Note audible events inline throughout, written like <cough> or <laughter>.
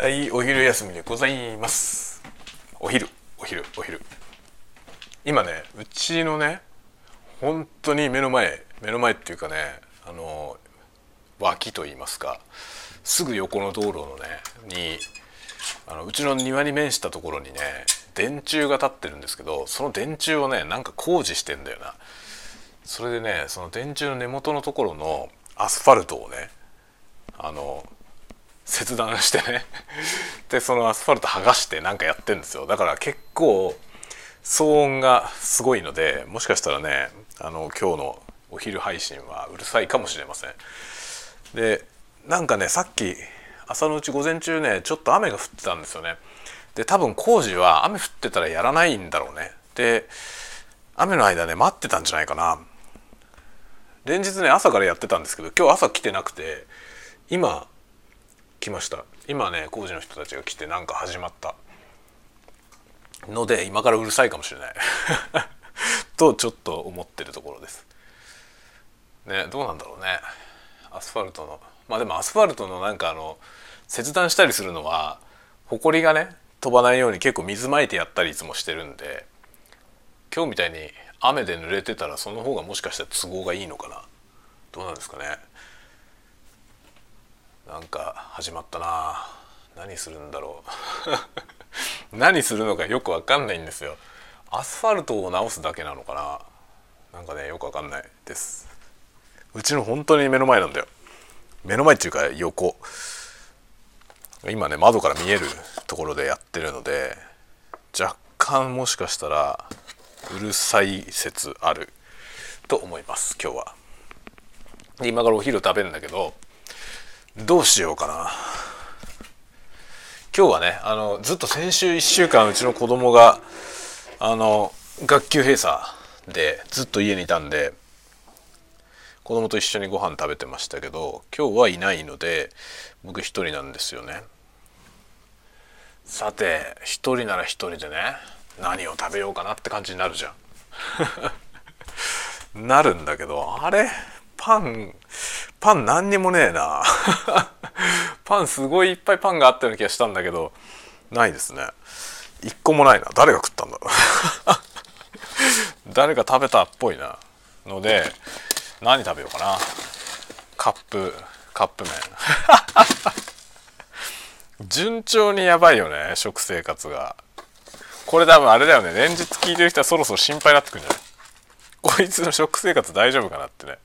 はいお昼休みでございます。お昼お昼お昼。今ねうちのね本当に目の前目の前っていうかねあの脇と言いますかすぐ横の道路のねにあのうちの庭に面したところにね電柱が立ってるんですけどその電柱をねなんか工事してんだよな。それでねその電柱の根元のところのアスファルトをねあの切断してね。でそのアスファルト剥がしてなんかやってんですよ。だから結構騒音がすごいのでもしかしたらねあの今日のお昼配信はうるさいかもしれません。でなんかねさっき朝のうち午前中ねちょっと雨が降ってたんですよね。で多分工事は雨降ってたらやらないんだろうね。で雨の間ね待ってたんじゃないかな。連日ね朝からやってたんですけど今日朝来てなくて今来ました。今ね工事の人たちが来てなんか始まった。ので今からうるさいかもしれない。<laughs> とちょっと思ってるところです。ねどうなんだろうね。アスファルトの。まあでもアスファルトのなんかあの切断したりするのはほこりがね飛ばないように結構水まいてやったりいつもしてるんで今日みたいに雨で濡れてたらその方がもしかしたら都合がいいのかな。どうなんですかね。なんか始まったな。何するんだろう。<laughs> 何するのかよくわかんないんですよ。アスファルトを直すだけなのかな。なんかねよくわかんないです。うちの本当に目の前なんだよ。目の前っていうか横。今ね窓から見えるところでやってるので若干もしかしたらうるさい説あると思います今日は。今からお昼食べるんだけどどうしようかな。今日はねあのずっと先週1週間うちの子供があの学級閉鎖でずっと家にいたんで子供と一緒にご飯食べてましたけど今日はいないので僕一人なんですよね。さて一人なら一人でね何を食べようかなって感じになるじゃん。<laughs> なるんだけどあれ？パンパン何にもねえな。<laughs> パンすごいいっぱいパンがあったような気がしたんだけどないですね。一個もないな。誰が食ったんだろう。<laughs> 誰か食べたっぽいな。ので何食べようかな。カップカップ麺。<laughs> 順調にやばいよね食生活が。これ多分あれだよね。連日聞いてる人はそろそろ心配になってくるんじゃない？こいつの食生活大丈夫かなってね。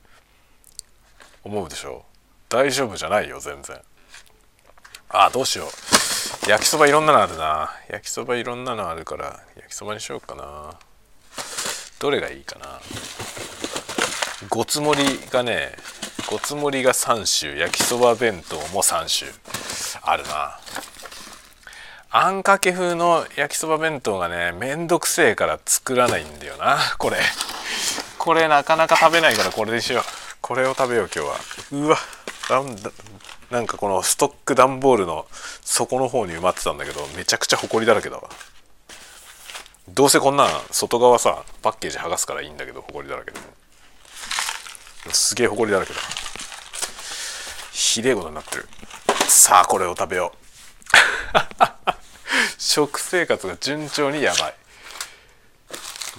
思うでしょ大丈夫じゃないよ全然。あどうしよう。焼きそばいろんなのあるな。焼きそばいろんなのあるから焼きそばにしようかな。どれがいいかな。ごつ盛りがねごつ盛りが3種焼きそば弁当も3種あるな。あんかけ風の焼きそば弁当がねめんどくせえから作らないんだよなこれ。これなかなか食べないからこれでしよう。これを食べよう今日は。うわなんだなんかこのストック段ボールの底の方に埋まってたんだけどめちゃくちゃほこりだらけだわ。どうせこんなん外側さパッケージ剥がすからいいんだけどほこりだらけでも。すげえほこりだらけだ。ひでえことになってる。さあこれを食べよう。<laughs> 食生活が順調にやばい。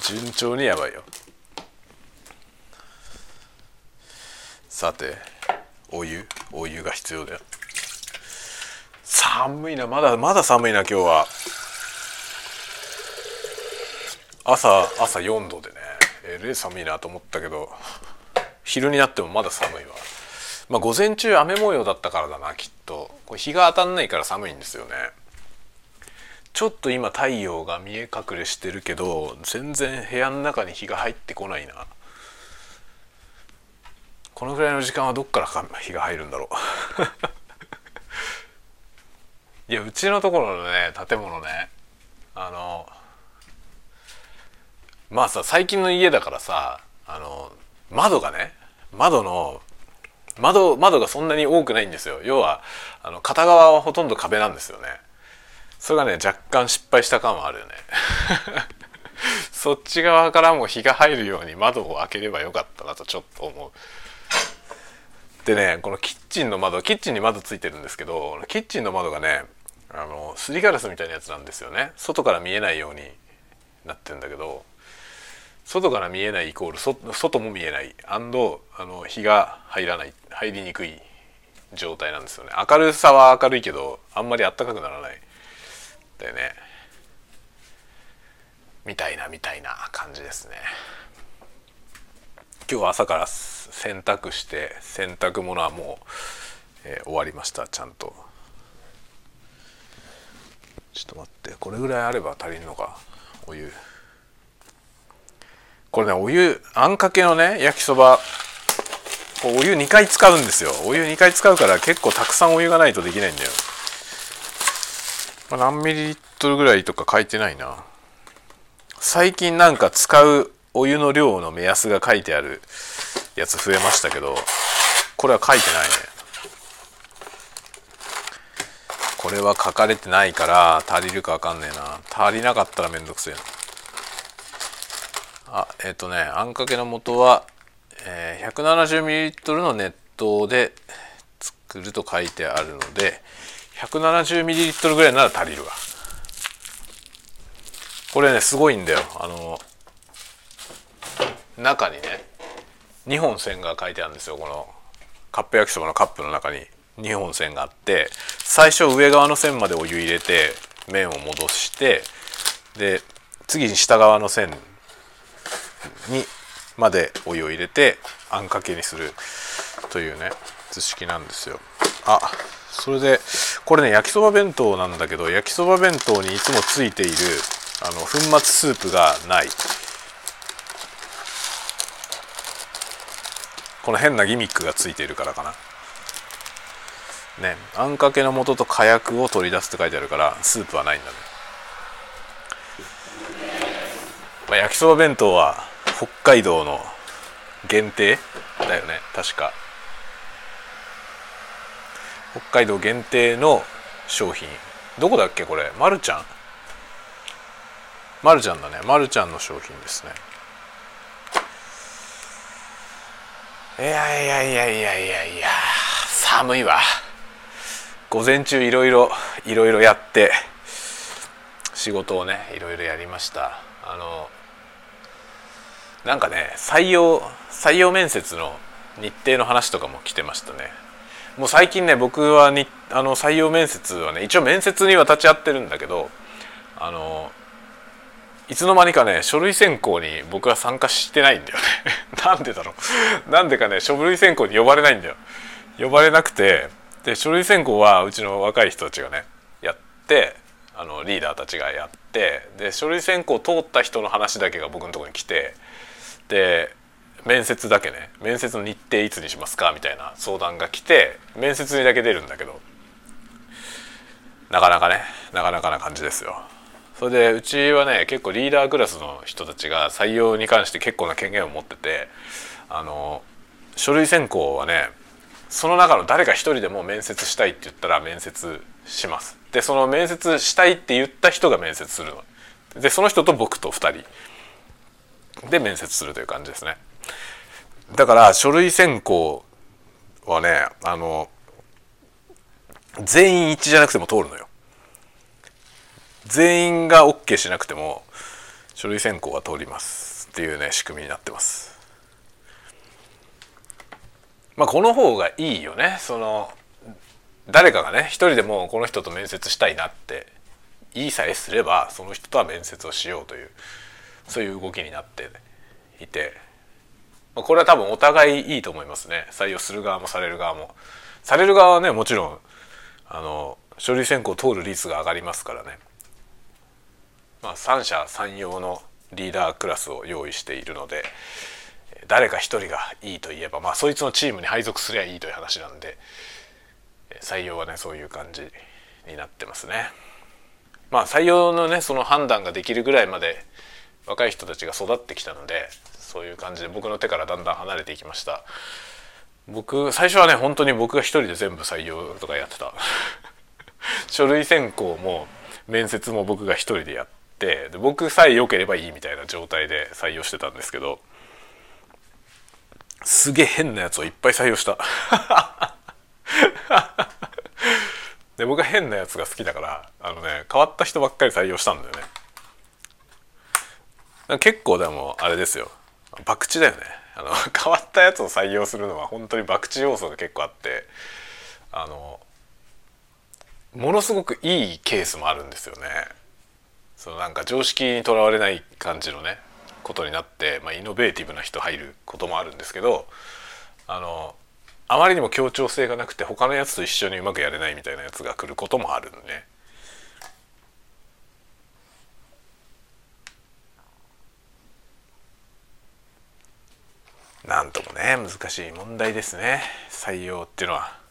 順調にやばいよ。さてお湯お湯が必要だよ。寒いな。まだまだ寒いな今日は。朝朝4度でね。えれ寒いなと思ったけど昼になってもまだ寒いわ。まあ午前中雨模様だったからだなきっと。これ日が当たんないから寒いんですよね。ちょっと今太陽が見え隠れしてるけど全然部屋の中に日が入ってこないな。このぐらいの時間はどっからか日が入るんだろう。<laughs> いやうちのところのね建物ねあのまあさ最近の家だからさあの窓がね窓の窓窓がそんなに多くないんですよ。要はあの片側はほとんど壁なんですよね。それがね若干失敗した感はあるよね。<laughs> そっち側からも日が入るように窓を開ければよかったなとちょっと思う。でねこのキッチンの窓キッチンに窓ついてるんですけどキッチンの窓がねあのすりガラスみたいなやつなんですよね。外から見えないようになってるんだけど外から見えないイコール外も見えない。アンドあの日が入らない入りにくい状態なんですよね。明るさは明るいけどあんまりあったかくならない。だよね。みたいなみたいな感じですね。今日は朝から洗濯して洗濯物はもう、えー、終わりましたちゃんと。ちょっと待ってこれぐらいあれば足りるのかお湯。これねお湯あんかけのね焼きそば。お湯2回使うんですよ。お湯2回使うから結構たくさんお湯がないとできないんだよ、ま、何ミリリットルぐらいとか書いてないな。最近なんか使うお湯の量の目安が書いてある。やつ増えましたけどこれは書いてないね。これは書かれてないから足りるか分かんねえな。足りなかったらめんどくせえな。あえっ、ー、とねあんかけの素は、えー、170ml の熱湯で作ると書いてあるので 170ml ぐらいなら足りるわ。これねすごいんだよ。あの中にね2本線が書いてあるんですよこのカップ焼きそばのカップの中に2本線があって最初上側の線までお湯入れて麺を戻してで次に下側の線にまでお湯を入れてあんかけにするというね図式なんですよ。あそれでこれね焼きそば弁当なんだけど焼きそば弁当にいつもついているあの粉末スープがない。この変なギミックがついているからかな。ね。あんかけの素と火薬を取り出すって書いてあるからスープはないんだね、まあ、焼きそば弁当は北海道の限定だよね。確か。北海道限定の商品。どこだっけこれ。まるちゃん？まるちゃんだね。まるちゃんの商品ですね。いやいやいやいやいや。いや寒いわ。午前中いろいろいろいろやって仕事をねいろいろやりました。あのなんかね採用採用面接の日程の話とかも来てましたね。もう最近ね僕はにあの採用面接はね一応面接には立ち会ってるんだけどあのいつの間にかね書類選考に僕は参加してないんだよね。<laughs> なんでだろう。なんでかね書類選考に呼ばれないんだよ。呼ばれなくてで書類選考はうちの若い人たちがねやってあのリーダーたちがやってで書類選考通った人の話だけが僕のとこに来てで面接だけね面接の日程いつにしますかみたいな相談が来て面接にだけ出るんだけどなかなかねなかなかな感じですよ。それでうちはね結構リーダークラスの人たちが採用に関して結構な権限を持っててあの書類選考はねその中の誰か一人でも面接したいって言ったら面接します。でその面接したいって言った人が面接するの。でその人と僕と2人で面接するという感じですねだから書類選考はねあの全員一致じゃなくても通るのよ全員が OK しなくても書類選考は通りますっていうね仕組みになってます。まあこの方がいいよね。その誰かがね一人でもこの人と面接したいなって言いさえすればその人とは面接をしようというそういう動きになっていて。まあこれは多分お互いいいと思いますね。採用する側もされる側も。される側はねもちろんあの書類選考通る率が上がりますからね、まあ、三者三様のリーダークラスを用意しているので誰か一人がいいと言えばまあそいつのチームに配属すりゃいいという話なんで採用はねそういう感じになってますね。まあ採用のねその判断ができるぐらいまで若い人たちが育ってきたのでそういう感じで僕の手からだんだん離れていきました僕最初はね本当に僕が一人で全部採用とかやってた <laughs> 書類選考も面接も僕が一人でやってで僕さえ良ければいいみたいな状態で採用してたんですけどすげえ変なやつをいっぱい採用した。で僕は変なやつが好きだからあのね変わった人ばっかり採用したんだよね。結構でもあれですよ。博打だよね。あの <laughs> 変わったやつを採用するのは本当に博打要素が結構あってあのものすごくいいケースもあるんですよね。そのなんか常識にとらわれない感じのねことになって、まあ、イノベーティブな人入ることもあるんですけどあのあまりにも協調性がなくて他のやつと一緒にうまくやれないみたいなやつが来ることもあるのね。なんともね難しい問題ですね採用っていうのは。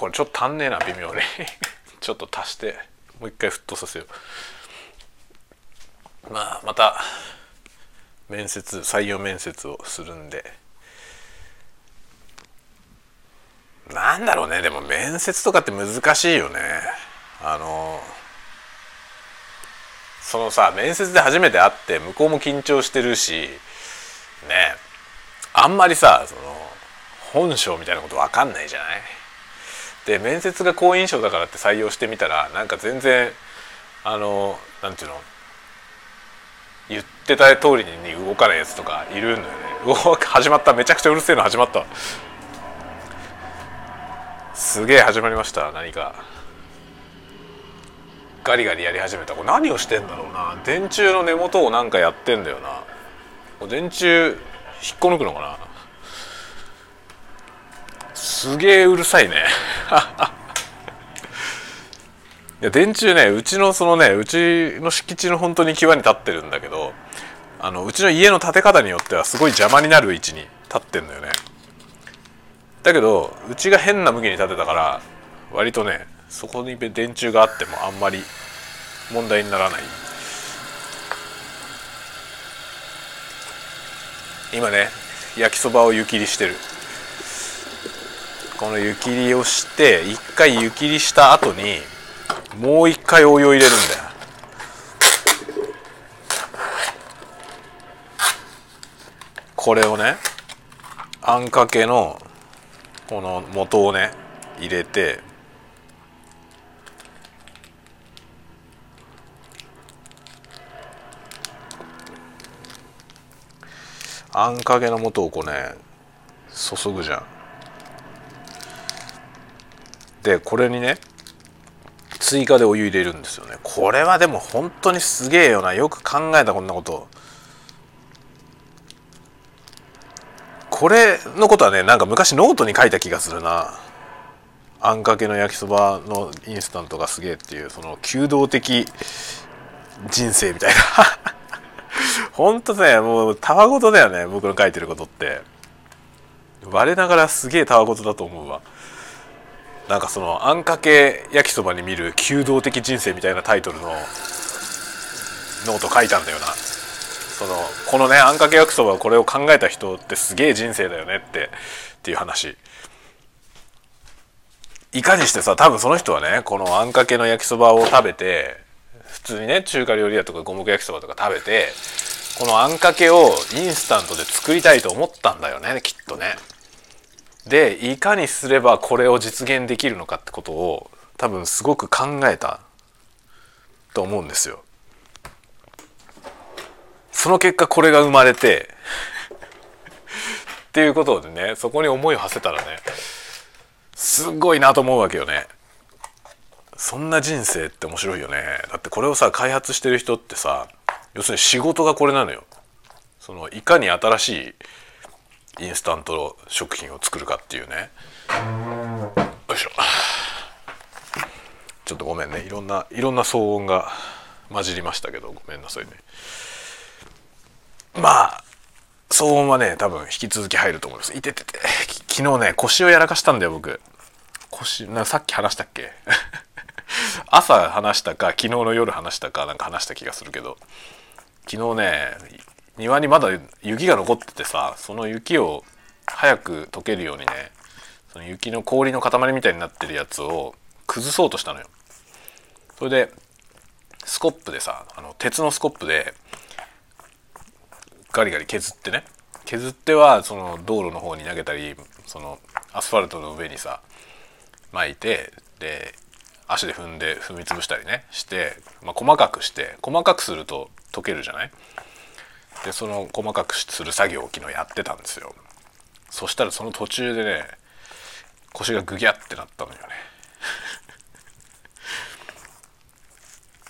これちょっと足んねえな微妙に。<laughs> ちょっと足してもう一回沸騰させよう。まあまた面接採用面接をするんで。なんだろうねでも面接とかって難しいよね。あのそのさ面接で初めて会って向こうも緊張してるしねあんまりさその本性みたいなこと分かんないじゃない？で面接が好印象だからって採用してみたらなんか全然あのなんていうの言ってた通りに動かないやつとかいるんだよね。始まった。めちゃくちゃうるせえの始まった。すげえ始まりました。何か。ガリガリやり始めた。これ何をしてんだろうな。電柱の根元をなんかやってんだよな。電柱引っこ抜くのかな。すげえうるさいね。<laughs> いや電柱ねうちのそのねうちの敷地の本当に際に立ってるんだけどあのうちの家の建て方によってはすごい邪魔になる位置に立ってんだよね。だけどうちが変な向きに立てたから割とねそこに電柱があってもあんまり問題にならない。今ね焼きそばを湯切りしてる。この湯切りをして一回湯切りした後にもう一回お湯を入れるんだよ。これをねあんかけのこの元をね入れてあんかけの素をこうね注ぐじゃん。でこれにね追加でお湯入れるんですよね。これはでも本当にすげえよな。よく考えたこんなこと。これのことはねなんか昔ノートに書いた気がするな。あんかけの焼きそばのインスタントがすげえっていうその弓道的人生みたいな。ほんとねもうたわごとだよね僕の書いてることって。我ながらすげえたわごとだと思うわ。なんかそのあんかけ焼きそばに見る弓道的人生みたいなタイトルのノート書いたんだよなそのこのねあんかけ焼きそばこれを考えた人ってすげえ人生だよねってっていう話いかにしてさ多分その人はねこのあんかけの焼きそばを食べて普通にね中華料理屋とか五目焼きそばとか食べてこのあんかけをインスタントで作りたいと思ったんだよねきっとね。でいかにすればこれを実現できるのかってことを多分すごく考えたと思うんですよ。その結果これが生まれて <laughs> っていうことでねそこに思いを馳せたらねすごいなと思うわけよね。そんな人生って面白いよね。だってこれをさ開発してる人ってさ要するに仕事がこれなのよ。そのいかに新しいインスタント食品を作るかっていうね。よいしょ。ちょっとごめんね。いろんないろんな騒音が混じりましたけど。ごめんなさいね。まあ騒音はね多分引き続き入ると思います。いててて。昨日ね腰をやらかしたんだよ僕。腰なさっき話したっけ？<laughs> 朝話したか昨日の夜話したかなんか話した気がするけど。昨日ね庭にまだ雪が残っててさその雪を早く溶けるようにねその雪の氷の塊みたいになってるやつを崩そうとしたのよ。それでスコップでさあの鉄のスコップでガリガリ削ってね削ってはその道路の方に投げたりそのアスファルトの上にさ巻いてで足で踏んで踏み潰したりねして、まあ、細かくして細かくすると溶けるじゃない？でその細かくする作業を昨日やってたんですよ。そしたらその途中でね腰がグギャってなったのよね。<laughs>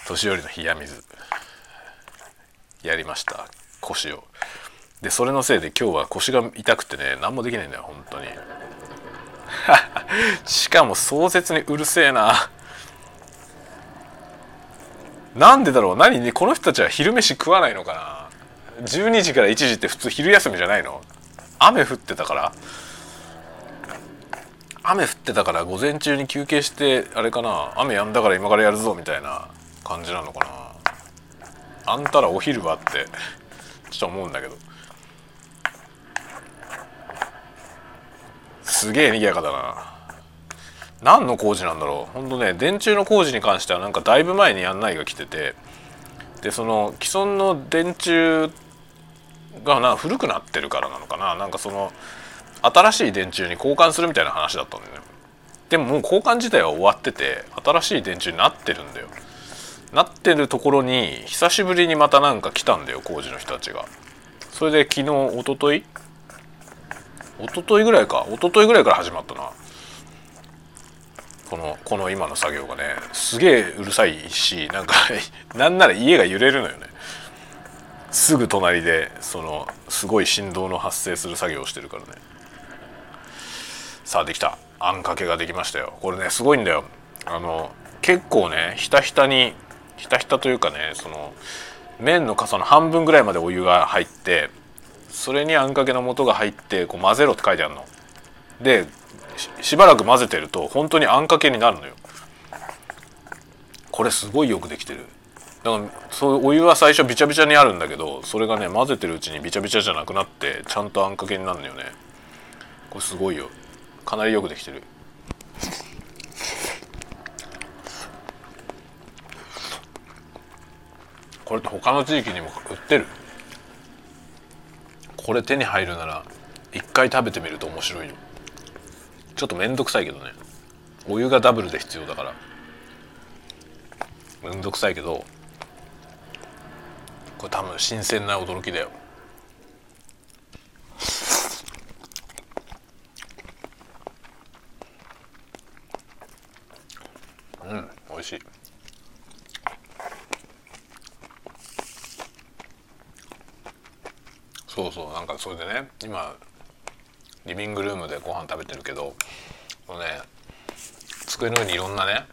年寄りの冷や水。やりました。腰を。でそれのせいで今日は腰が痛くてね何もできないんだよ本当に。<laughs> しかも壮絶にうるせえな。なんでだろう？何ねこの人たちは昼飯食わないのかな？12時から1時って普通昼休みじゃないの？雨降ってたから？雨降ってたから午前中に休憩してあれかな？雨やんだから今からやるぞみたいな感じなのかな？あんたらお昼はってちょっと思うんだけど。すげえ賑やかだな。何の工事なんだろう？ほんとね電柱の工事に関してはなんかだいぶ前に案内が来ててでその既存の電柱がな古くなってるからなのかな。なんかその新しい電柱に交換するみたいな話だったんだよね。でももう交換自体は終わってて新しい電柱になってるんだよ。なってるところに久しぶりにまたなんか来たんだよ工事の人たちが。それで昨日一昨日？一昨日ぐらいか。一昨日ぐらいから始まったな。このこの今の作業がね。すげえうるさいしなんか <laughs> なんなら家が揺れるのよね。すぐ隣でそのすごい振動の発生する作業をしてるからね。さあできた。あんかけができましたよ。これねすごいんだよ。あの結構ねひたひたにひたひたというかねその麺の傘の半分ぐらいまでお湯が入ってそれにあんかけの素が入ってこう混ぜろって書いてあるの。でしばらく混ぜてると本当にあんかけになるのよ。これすごいよくできてる。だからそうお湯は最初びちゃびちゃにあるんだけどそれがね混ぜてるうちにびちゃびちゃじゃなくなってちゃんとあんかけになるのよね。これすごいよ。かなりよくできてる。これって他の地域にも売ってる？これ手に入るなら一回食べてみると面白いよ。ちょっと面倒くさいけどね。お湯がダブルで必要だから。面倒くさいけどこれ多分新鮮な驚きだよ。うん美味しい。そうそうなんかそれでね今リビングルームでご飯食べてるけどこのね机の上にいろんなね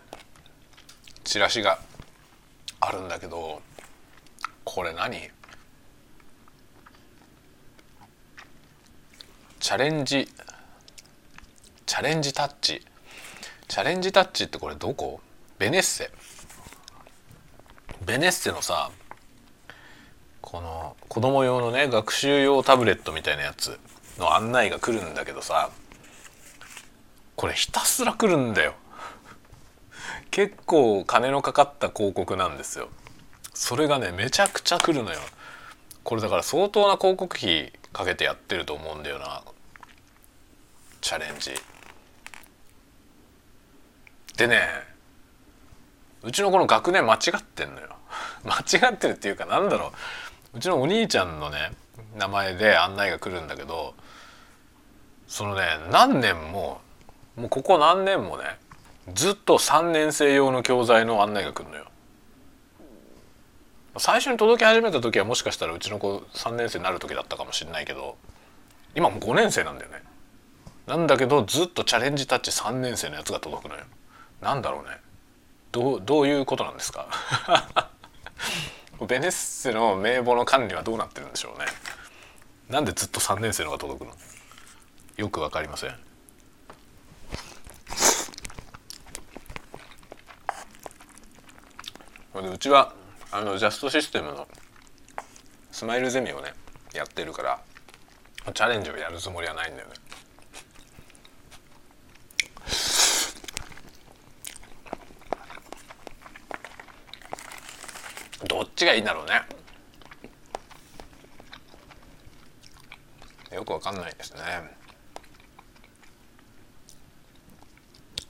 チラシがあるんだけどこれ何？チャレンジ。チャレンジタッチ。チャレンジタッチってこれどこ？ベネッセ。ベネッセのさこの子供用のね学習用タブレットみたいなやつの案内が来るんだけどさこれひたすら来るんだよ。結構金のかかった広告なんですよ。それがねめちゃくちゃ来るのよ。これだから相当な広告費かけてやってると思うんだよな。チャレンジ。でねうちのこの学年間違ってんのよ。<laughs> 間違ってるっていうかなんだろう。うちのお兄ちゃんのね名前で案内が来るんだけどそのね何年ももうここ何年もねずっと3年生用の教材の案内が来るのよ。最初に届き始めた時はもしかしたらうちの子3年生になる時だったかもしれないけど今もう5年生なんだよね。なんだけどずっとチャレンジタッチ3年生のやつが届くのよ。なんだろうね。どうどういうことなんですか？<laughs> ベネッセの名簿の管理はどうなってるんでしょうね。なんでずっと3年生のが届くの？よくわかりません。うちはあのジャストシステムのスマイルゼミをねやってるからチャレンジをやるつもりはないんだよね。どっちがいいんだろうね。よくわかんないですね。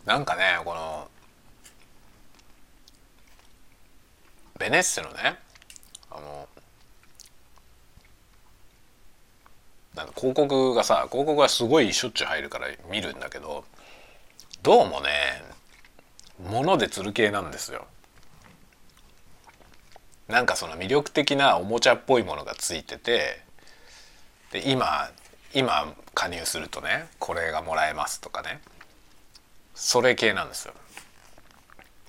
なんかねこのベネッセのねあのなんか広告がさ広告がすごいしょっちゅう入るから見るんだけどどうもね物で釣る系なんですよなんかその魅力的なおもちゃっぽいものがついててで今今加入するとねこれがもらえますとかねそれ系なんですよ。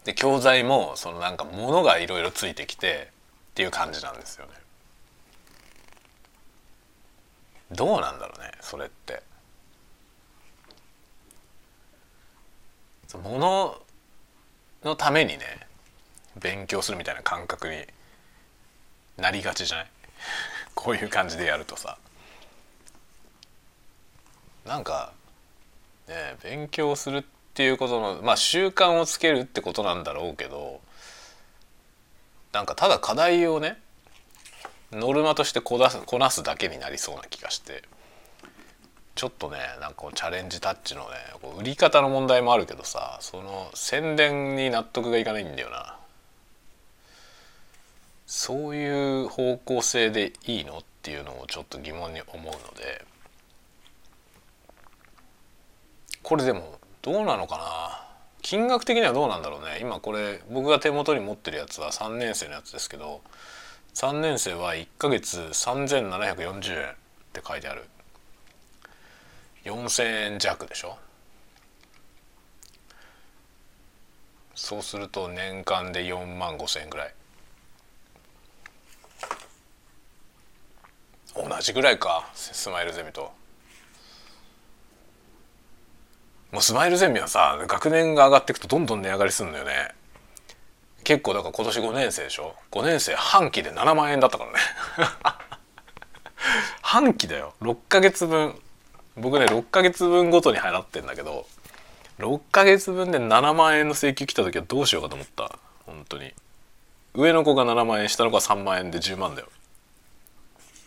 で教材もそのなんか物がいろいろついてきてっていう感じなんですよね。どうなんだろうねそれって。物のためにね勉強するみたいな感覚になりがちじゃない？<laughs> こういう感じでやるとさなんかね勉強するってていうことのまあ習慣をつけるってことなんだろうけどなんかただ課題をねノルマとしてこなすこなすだけになりそうな気がしてちょっとねなんかチャレンジタッチのね売り方の問題もあるけどさその宣伝に納得がいかないんだよな。そういう方向性でいいのっていうのをちょっと疑問に思うのでこれでもどうなのかな？金額的にはどうなんだろうね。今これ僕が手元に持ってるやつは3年生のやつですけど3年生は1ヶ月3740円って書いてある。4,000円弱でしょ？そうすると年間で4万5,000円ぐらい。同じぐらいかスマイルゼミと。もうスマイルゼミはさ学年が上がっていくとどんどん値上がりするんだよね。結構だから今年5年生でしょ？5年生半期で7万円だったからね。<laughs> 半期だよ。6ヶ月分。僕ね6ヶ月分ごとに払ってんだけど6ヶ月分で7万円の請求来た時はどうしようかと思った。本当に。上の子が7万円下の子が3万円で10万だよ。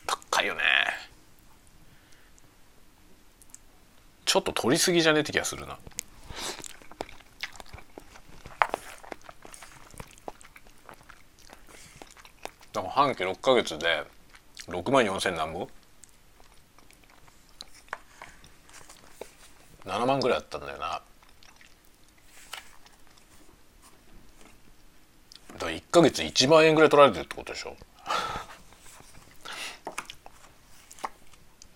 高いよね。ちょっと取りすぎじゃね？えって気がするな。だから半期6か月で6万4千何ぼ7万ぐらいあったんだよな。だから1か月1万円ぐらい取られてるってことでしょ？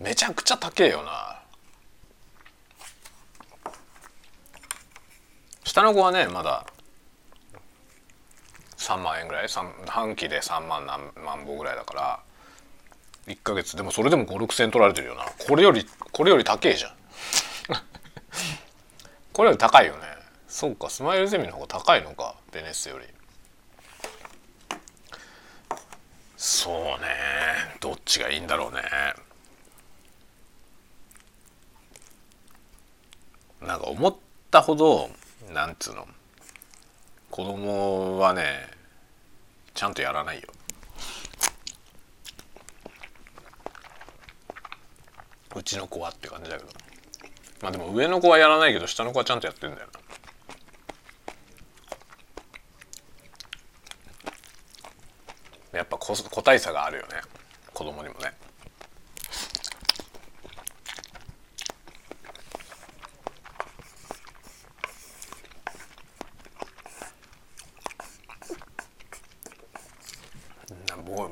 <laughs> めちゃくちゃ高えよな。下の子はねまだ3万円ぐらい半期で3万何万歩ぐらいだから1か月でもそれでも56000取られてるよな。これよりこれより高えじゃん。<laughs> これより高いよね。そうかスマイルゼミの方が高いのかベネッセより。そうね。どっちがいいんだろうね。なんか思ったほどなんつうの？子供はねちゃんとやらないよ。うちの子はって感じだけど。まあでも上の子はやらないけど下の子はちゃんとやってんだよな。やっぱ個個体差があるよね。子供にもね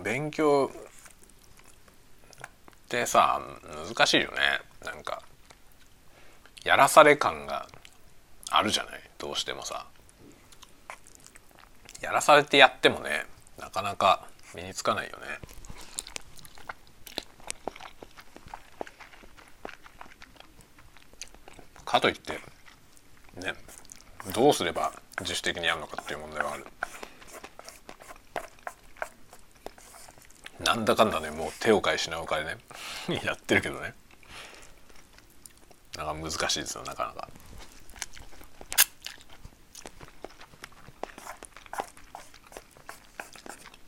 勉強ってさ難しいよね。なんかやらされ感があるじゃない？どうしてもさ。やらされてやってもねなかなか身につかないよね。かといってねどうすれば自主的にやるのかっていう問題はある。なんだかんだねもう手を変え品を変えね <laughs> やってるけどねなんか難しいですよなかなか。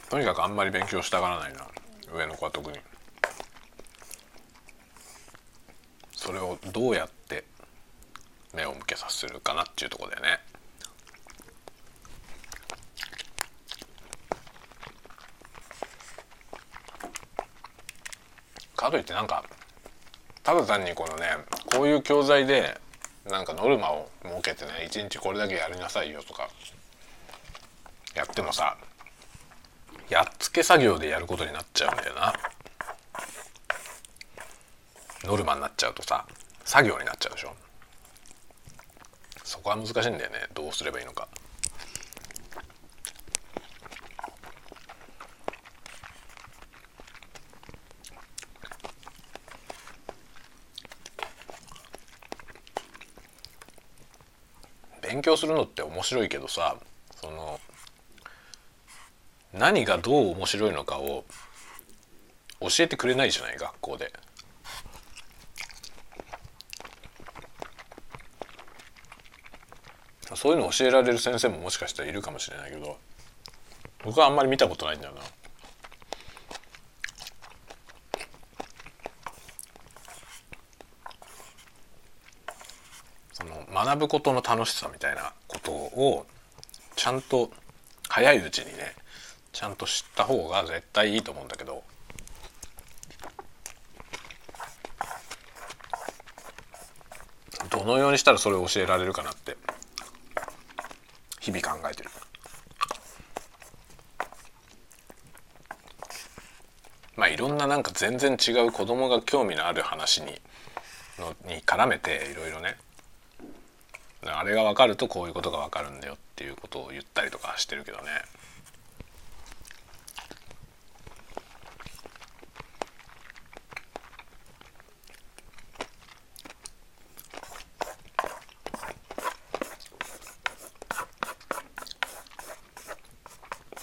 とにかくあんまり勉強したがらないな上の子は特に。それをどうやって目を向けさせるかなっていうとこだよね。かといってなんかただ単にこのねこういう教材でなんかノルマを設けてね一日これだけやりなさいよとかやってもさやっつけ作業でやることになっちゃうんだよな。ノルマになっちゃうとさ作業になっちゃうでしょ。そこは難しいんだよね。どうすればいいのか勉強するのって面白いけどさその何がどう面白いのかを教えてくれないじゃない学校で。そういうの教えられる先生ももしかしたらいるかもしれないけど僕はあんまり見たことないんだよな。その学ぶことの楽しさみたいなことをちゃんと早いうちにねちゃんと知った方が絶対いいと思うんだけどどのようにしたらそれを教えられるかなって日々考えてる。まあいろんななんか全然違う子供が興味のある話にのに絡めていろいろねあれが分かるとこういうことが分かるんだよっていうことを言ったりとかしてるけどね。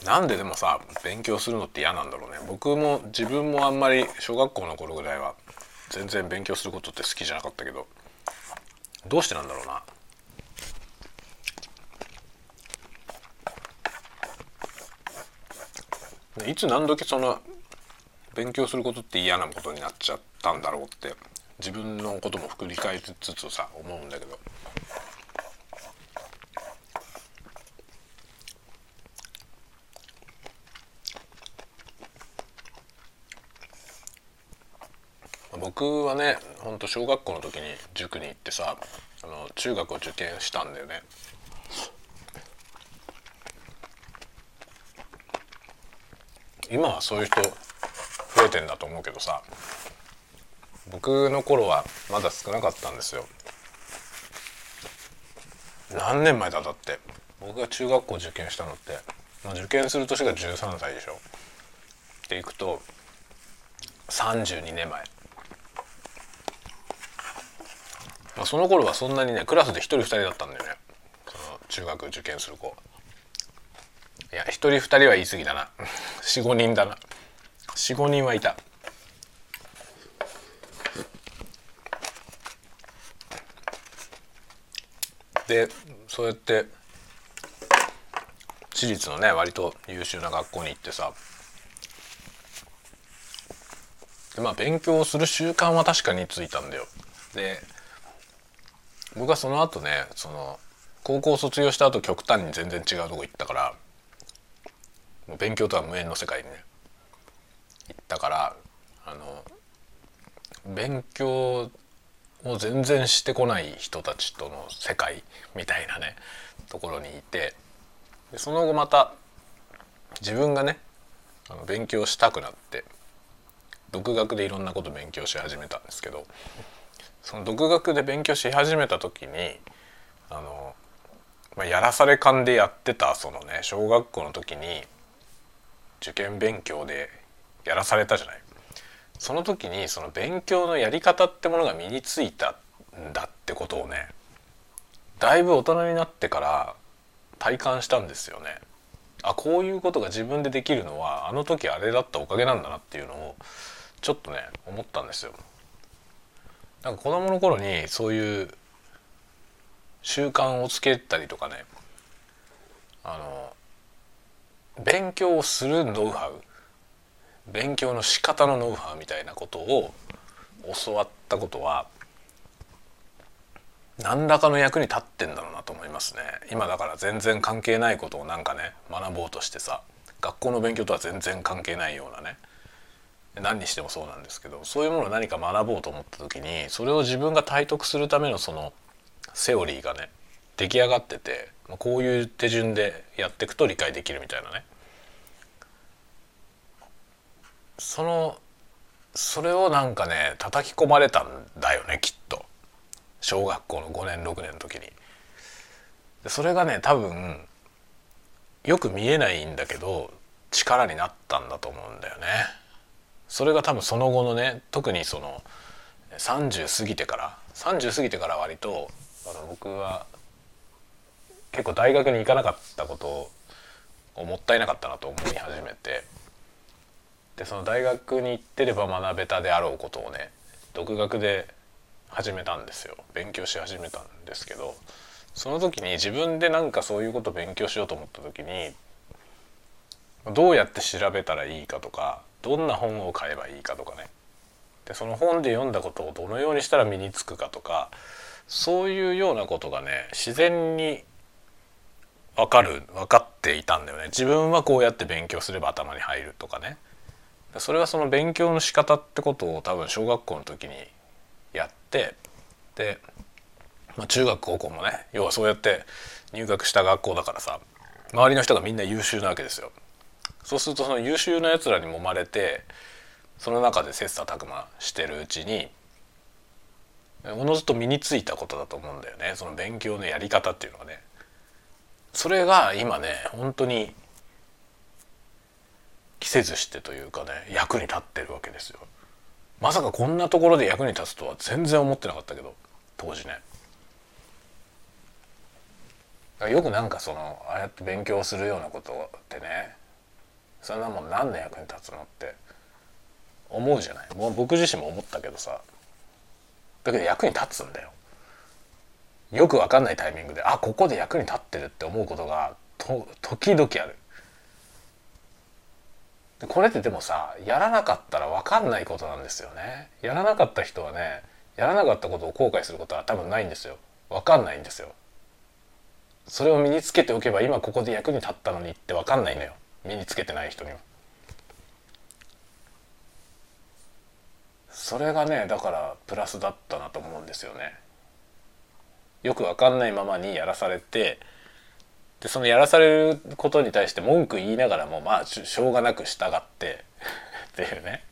なんででもさ勉強するのって嫌なんだろうね僕も自分もあんまり小学校の頃ぐらいは全然勉強することって好きじゃなかったけどどうしてなんだろうないつ何時その勉強することって嫌なことになっちゃったんだろうって自分のことも振り返りつつさ思うんだけど僕はねほんと小学校の時に塾に行ってさあの中学を受験したんだよね。今はそういう人増えてんだと思うけどさ僕の頃はまだ少なかったんですよ。何年前だだって。僕が中学校受験したのって、まあ、受験する年が13歳でしょ。っていくと32年前。まあ、その頃はそんなにねクラスで1人2人だったんだよね。その中学受験する子。いや1人2人は言い過ぎだな。45人だな。45人はいた。でそうやって私立のね割と優秀な学校に行ってさ。でまあ勉強する習慣は確かについたんだよ。で僕はその後ねその高校卒業した後極端に全然違うとこ行ったからもう勉強とは無縁の世界にね。行ったからあの勉強を全然してこない人たちとの世界みたいなねところにいてでその後また自分がねあの勉強したくなって独学でいろんなこと勉強し始めたんですけどその独学で勉強し始めた時にあの、まあ、やらされ感でやってたそのね小学校の時に受験勉強でやらされたじゃない。その時にその勉強のやり方ってものが身についたんだってことをねだいぶ大人になってから体感したんですよね。あこういうことが自分でできるのはあの時あれだったおかげなんだなっていうのをちょっとね思ったんですよ。なんか子供の頃にそういう習慣をつけたりとかねあの勉強をするノウハウ。勉強の仕方のノウハウみたいなことを教わったことは何らかの役に立ってんだろうなと思いますね。今だから全然関係ないことをなんかね学ぼうとしてさ学校の勉強とは全然関係ないようなね何にしてもそうなんですけどそういうものを何か学ぼうと思った時にそれを自分が体得するためのそのセオリーがね出来上がっててこういう手順でやっていくと理解できるみたいなねそのそれをなんかね叩き込まれたんだよねきっと小学校の5年6年の時に。それがね多分よく見えないんだけど力になったんだと思うんだよね。それが多分その後のね特にその30過ぎてから30過ぎてから割とあの僕は結構大学に行かなかったことをもったいなかったなと思い始めて。でその大学に行ってれば学べたであろうことをね独学で始めたんですよ。勉強し始めたんですけどその時に自分でなんかそういうこと勉強しようと思った時にどうやって調べたらいいかとかどんな本を買えばいいかとかね。でその本で読んだことをどのようにしたら身につくかとかそういうようなことがね自然に分かる分かっていたんだよね自分はこうやって勉強すれば頭に入るとかねそれはその勉強の仕方ってことを多分小学校の時にやってで、まあ、中学高校もね要はそうやって入学した学校だからさ周りの人がみんな優秀なわけですよ。そうするとその優秀なやつらに揉まれてその中で切磋琢磨してるうちにおのずと身についたことだと思うんだよねその勉強のやり方っていうのがね。それが今ね本当に着せずしてというかね役に立ってるわけですよ。まさかこんなところで役に立つとは全然思ってなかったけど当時ね。よくなんかそのああやって勉強するようなことってねそんなもん何の役に立つのって思うじゃないもう僕自身も思ったけどさだけど役に立つんだよよく分かんないタイミングであここで役に立ってるって思うことがと時々ある。これってでもさやらなかったら分かんないことなんですよね。やらなかった人はねやらなかったことを後悔することは多分ないんですよ。分かんないんですよ。それを身につけておけば今ここで役に立ったのにって分かんないのよ。身につけてない人には。それがねだからプラスだったなと思うんですよね。よく分かんないままにやらされてでそのやらされることに対して文句言いながらもまあしょうがなく従って <laughs> っていうね。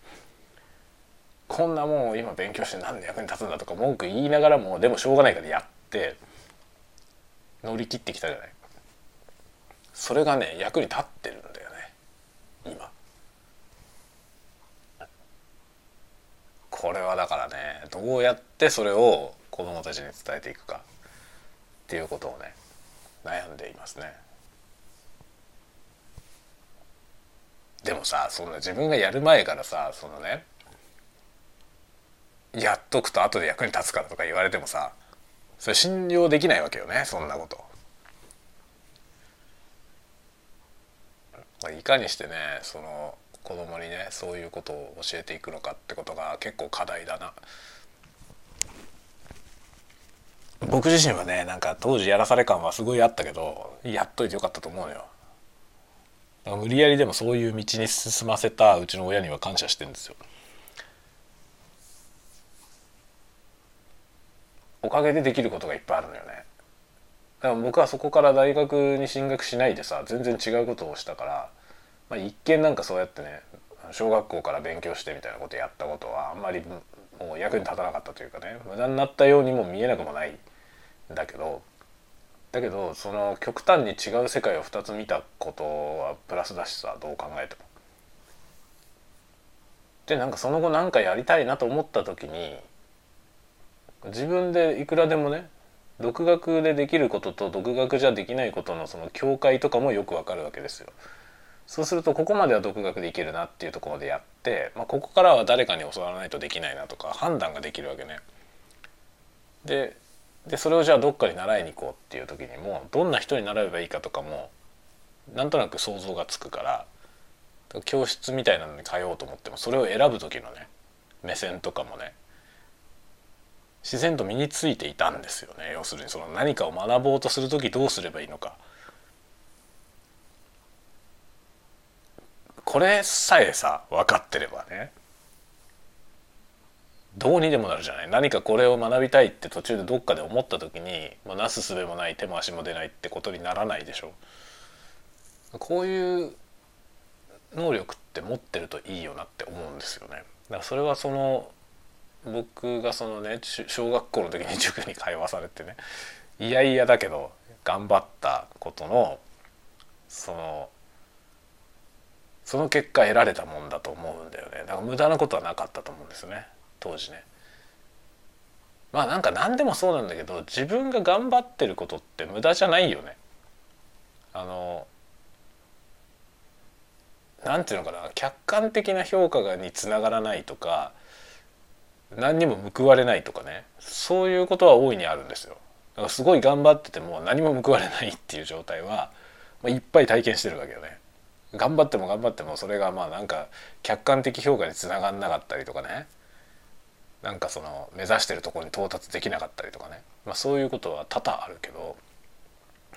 こんなもん今勉強して何の役に立つんだとか文句言いながらもでもしょうがないからやって乗り切ってきたじゃない。それがね役に立ってるんだよね。今。これはだからねどうやってそれを子供たちに伝えていくか。っていうことをね悩んでいますねでもさそんな自分がやる前からさそのねやっとくと後で役に立つからとか言われてもさそれ信用できないわけよねそんなこと。いかにしてねその子供にねそういうことを教えていくのかってことが結構課題だな。僕自身はねなんか当時やらされ感はすごいあったけどやっといてよかったと思うのよ。無理やりでもそういう道に進ませたうちの親には感謝してるんですよ。おかげでできることがいっぱいあるのよね。だから僕はそこから大学に進学しないでさ全然違うことをしたから、まあ、一見なんかそうやってね小学校から勉強してみたいなことやったことはあんまりもう役に立たなかったというかね無駄になったようにも見えなくもないだけどだけどその極端に違う世界を2つ見たことはプラスだしさどう考えても。でなんかその後何かやりたいなと思った時に自分でいくらでもね独学でできることと独学じゃできないことのその境界とかもよくわかるわけですよ。そうするとここまでは独学でいけるなっていうところでやって、まあ、ここからは誰かに教わらないとできないなとか判断ができるわけね。ででそれをじゃあどっかに習いに行こうっていう時にもどんな人に習えばいいかとかもなんとなく想像がつくから教室みたいなのに通おうと思ってもそれを選ぶ時のね目線とかもね自然と身についていたんですよね。要するにその何かを学ぼうとする時どうすればいいのか。これさえさ分かってればねどうにでもなるじゃない。何かこれを学びたいって途中でどっかで思った時にもうなすすべもない手も足も出ないってことにならないでしょこういう能力って持ってるといいよなって思うんですよね。だからそれはその僕がそのね小学校の時に塾に通わされてねいやいやだけど頑張ったことのそのその結果得られたもんだと思うんだよね。だから無駄なことはなかったと思うんですよね。当時ね。まあなんか何でもそうなんだけど自分が頑張ってることって無駄じゃないよね。あのなんていうのかな客観的な評価がにつながらないとか何にも報われないとかねそういうことは大いにあるんですよ。だからすごい頑張ってても何も報われないっていう状態は、まあ、いっぱい体験してるわけよね。頑張っても頑張ってもそれがまあなんか客観的評価につながんなかったりとかねなんかその目指してるところに到達できなかったりとかね、まあ、そういうことは多々あるけど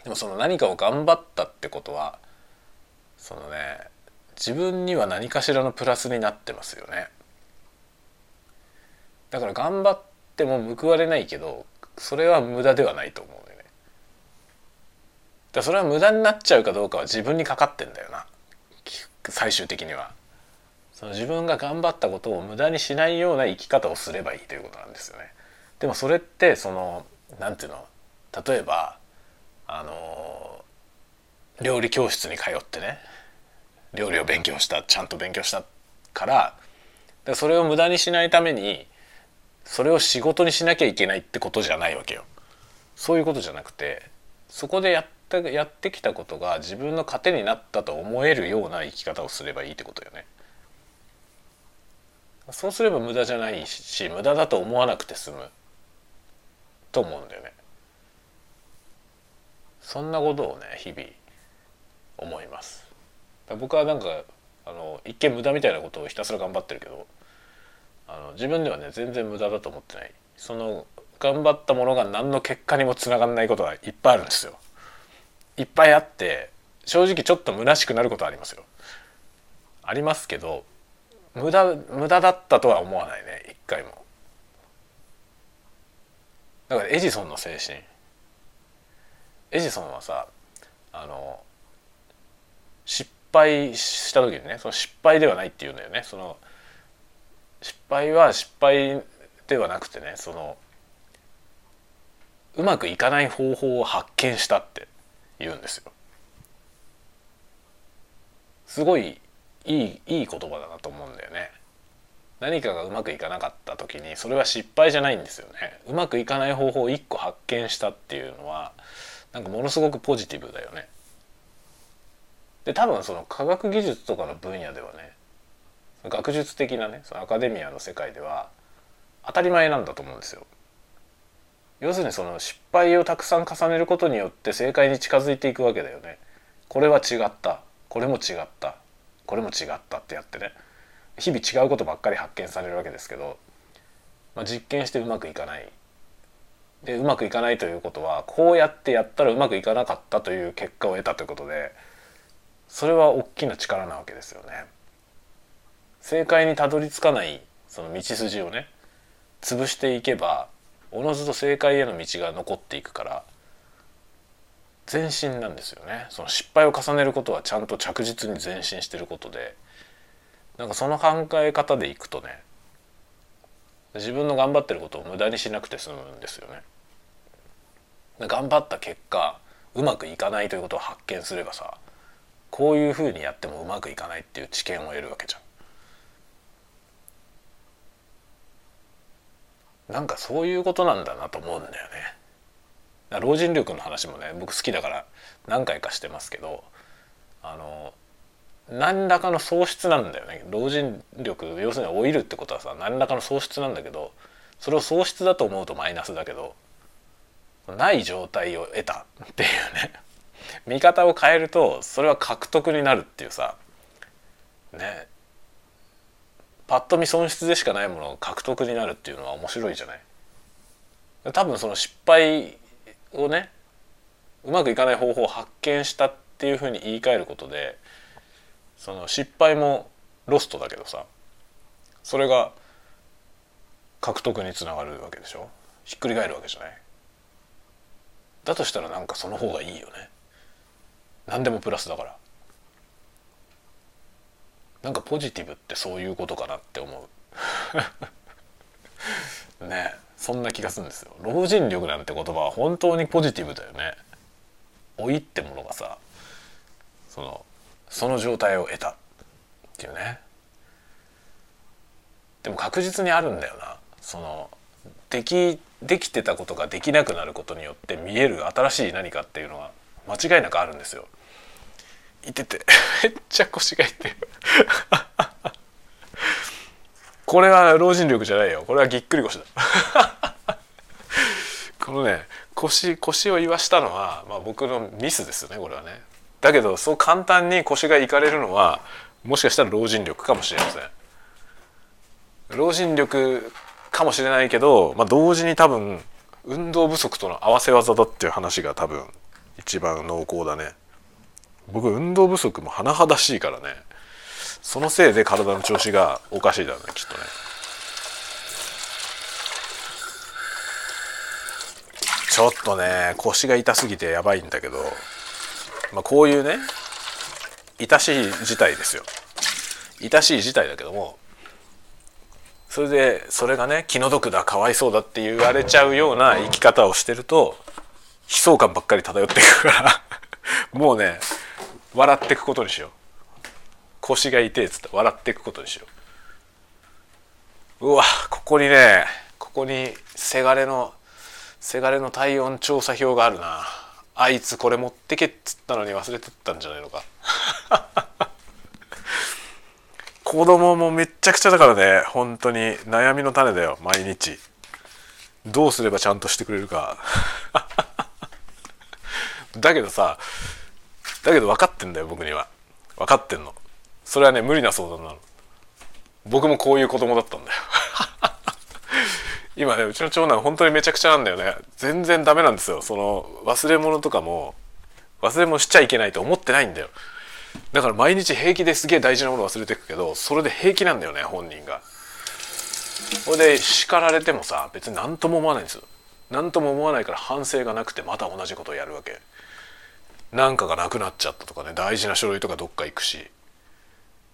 でもその何かを頑張ったってことはそのね自分には何かしらのプラスになってますよね。だから頑張っても報われないけどそれは無駄ではないと思うよね。だそれは無駄になっちゃうかどうかは自分にかかってんだよな。最終的には。その自分が頑張ったことを無駄にしないような生き方をすればいいということなんですよねでもそれってそのなんていうの？例えばあの料理教室に通ってね料理を勉強したちゃんと勉強したからそれを無駄にしないためにそれを仕事にしなきゃいけないってことじゃないわけよ。そういうことじゃなくてそこでやったやってきたことが自分の糧になったと思えるような生き方をすればいいってことよね。そうすれば無駄じゃないし無駄だと思わなくて済むと思うんだよね。そんなことをね日々思います。僕はなんかあの一見無駄みたいなことをひたすら頑張ってるけどあの自分ではね全然無駄だと思ってないその頑張ったものが何の結果にもつながらないことがいっぱいあるんですよいっぱいあって正直ちょっと虚しくなることはありますよありますけど無駄無駄だったとは思わないね。一回も。だからエジソンの精神。エジソンはさあの失敗した時にねその失敗ではないっていうんだよね。その失敗は失敗ではなくてねそのうまくいかない方法を発見したって言うんですよ。すごいいいいい言葉だなと思うんだよね。何かがうまくいかなかった時にそれは失敗じゃないんですよね。うまくいかない方法を一個発見したっていうのはなんかものすごくポジティブだよね。で多分その科学技術とかの分野ではね学術的なねそのアカデミアの世界では当たり前なんだと思うんですよ。要するにその失敗をたくさん重ねることによって正解に近づいていくわけだよね。これは違ったこれも違ったこれも違ったってやってね日々違うことばっかり発見されるわけですけど、まあ、実験してうまくいかないでうまくいかないということはこうやってやったらうまくいかなかったという結果を得たということでそれは大きな力なわけですよね。正解にたどり着かないその道筋をね潰していけばおのずと正解への道が残っていくから前進なんですよねその失敗を重ねることはちゃんと着実に前進してることでなんかその考え方でいくとね自分の頑張ってることを無駄にしなくて済むんですよね。頑張った結果うまくいかないということを発見すればさこういうふうにやってもうまくいかないっていう知見を得るわけじゃん。なんかそういうことなんだなと思うんだよね。老人力の話もね僕好きだから何回かしてますけどあの何らかの喪失なんだよね。老人力要するに老いるってことはさ何らかの喪失なんだけどそれを喪失だと思うとマイナスだけどない状態を得たっていうね。見方を変えるとそれは獲得になるっていうさね。パッと見損失でしかないものが獲得になるっていうのは面白いじゃない。多分その失敗をねうまくいかない方法を発見したっていうふうに言い換えることでその失敗もロストだけどさそれが獲得につながるわけでしょ？ひっくり返るわけじゃない？だとしたらなんかその方がいいよね。何でもプラスだから。なんかポジティブってそういうことかなって思う。<laughs> ね。えそんな気がするんですよ。老人力なんて言葉は本当にポジティブだよね。老いってものがさそのその状態を得たっていうね。でも確実にあるんだよな。そのできできてたことができなくなることによって見える新しい何かっていうのは間違いなくあるんですよ。いてて <laughs> めっちゃ腰が痛い。<laughs> これは老人力じゃないよ。これはぎっくり腰だ。<laughs> このね腰腰を言わしたのは、まあ、僕のミスですよねこれはね。だけどそう簡単に腰がいかれるのはもしかしたら老人力かもしれません。老人力かもしれないけど、まあ、同時に多分運動不足との合わせ技だっていう話が多分一番濃厚だね。僕運動不足も甚だしいからね。そのせいで体の調子がおかしいだろうねきっとね。ちょっとね腰が痛すぎてやばいんだけど、まあ、こういうね痛しい事態ですよ。痛しい事態だけどもそれでそれがね気の毒だかわいそうだって言われちゃうような生き方をしてると悲壮感ばっかり漂っていくから <laughs> もうね笑ってくことにしよう。腰が痛えっつって笑っていくことにしよう。うわここにねここにせがれのせがれの体温調査表があるな。あいつこれ持ってけっつったのに忘れてったんじゃないのか。<laughs> 子供もめっちゃくちゃだからね本当に。悩みの種だよ毎日。どうすればちゃんとしてくれるか。<laughs> だけどさだけど分かってんだよ僕には。分かってんの。それはね無理な相談なの。僕もこういう子供だったんだよ。今ねうちの長男本当にめちゃくちゃなんだよね。全然ダメなんですよ。その忘れ物とかも忘れ物しちゃいけないと思ってないんだよ。だから毎日平気ですげえ大事なもの忘れてくけどそれで平気なんだよね本人が。それで叱られてもさ別に何とも思わないんですよ。何とも思わないから反省がなくてまた同じことをやるわけ。なんかがなくなっちゃったとかね大事な書類とかどっか行くし。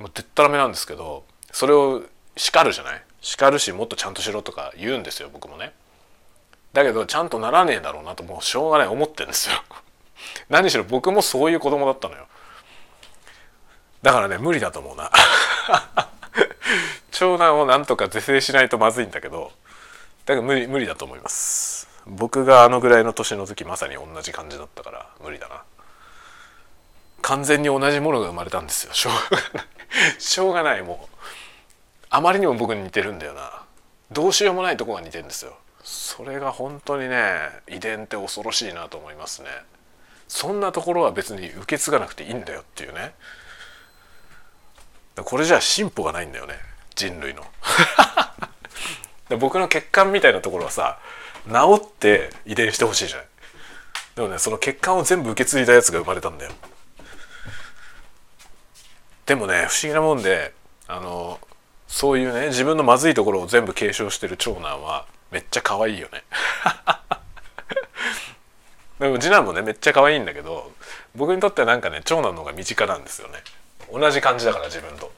もうでったらめなんですけどそれを叱るじゃない？叱るしもっとちゃんとしろとか言うんですよ僕もね。だけどちゃんとならねえだろうなともうしょうがない思ってんですよ。<laughs> 何しろ僕もそういう子供だったのよ。だからね無理だと思うな。<laughs> 長男をなんとか是正しないとまずいんだけどだから無理無理だと思います。僕があのぐらいの年の時まさに同じ感じだったから無理だな。完全に同じものが生まれたんですよしょうがない <laughs> しょうがないもう。あまりにも僕に似てるんだよな。どうしようもないとこが似てるんですよ。それが本当にね遺伝って恐ろしいなと思いますね。そんなところは別に受け継がなくていいんだよっていうね。これじゃ進歩がないんだよね。人類の。<laughs> 僕の血管みたいなところはさ治って遺伝してほしいじゃないでもねその血管を全部受け継いだやつが生まれたんだよ。でもね不思議なもんであのそういうね自分のまずいところを全部継承してる長男はめっちゃ可愛いよね。<laughs> でも次男もねめっちゃ可愛いんだけど僕にとってはなんかね長男の方が身近なんですよね。同じ感じだから自分と。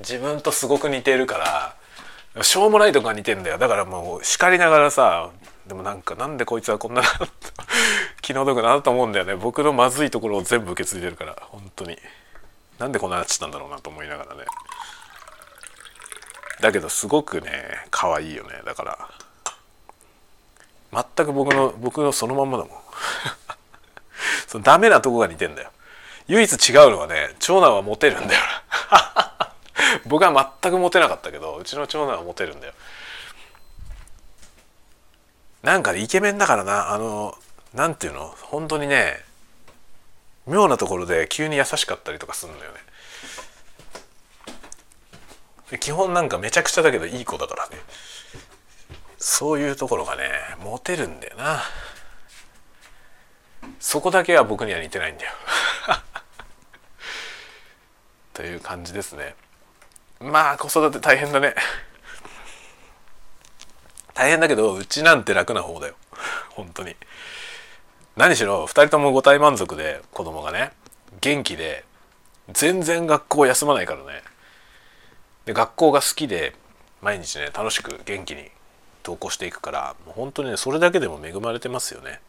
自分とすごく似てるからしょうもないとこが似てんだよ。だからもう叱りながらさでもなんかなんでこいつはこんな <laughs> 気の毒だなと思うんだよね。僕のまずいところを全部受け継いでるから本当に。なんでこんななっちゃったんだろうなと思いながらね。だけどすごくね可愛いよね。だから全く僕の僕のそのまんまだもん。<laughs> そのダメなとこが似てんだよ。唯一違うのはね長男はモテるんだよ。<laughs> 僕は全くモテなかったけどうちの長男はモテるんだよ。なんかねイケメンだからな。あのなんていうの？本当にね妙なところで急に優しかったりとかするんだよね。基本なんかめちゃくちゃだけどいい子だからね。そういうところがねモテるんだよな。そこだけは僕には似てないんだよ。<laughs> という感じですね。まあ子育て大変だね。大変だけどうちなんて楽な方だよ。本当に。何しろ2人とも五体満足で子供がね元気で全然学校休まないからね。で学校が好きで毎日ね楽しく元気に登校していくからもう本当にねそれだけでも恵まれてますよね。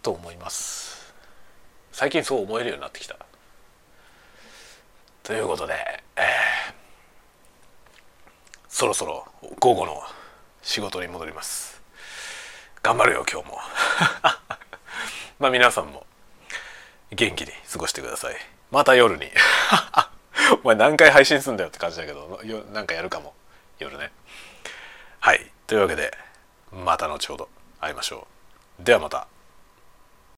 と思います。最近そう思えるようになってきた。ということで、えー、そろそろ午後の仕事に戻ります。頑張るよ今日も。<laughs> まあ皆さんも元気に過ごしてください。また夜に。<laughs> お前何回配信すんだよって感じだけどなんかやるかも。夜ね。はい。というわけでまた後ほど会いましょう。ではまた。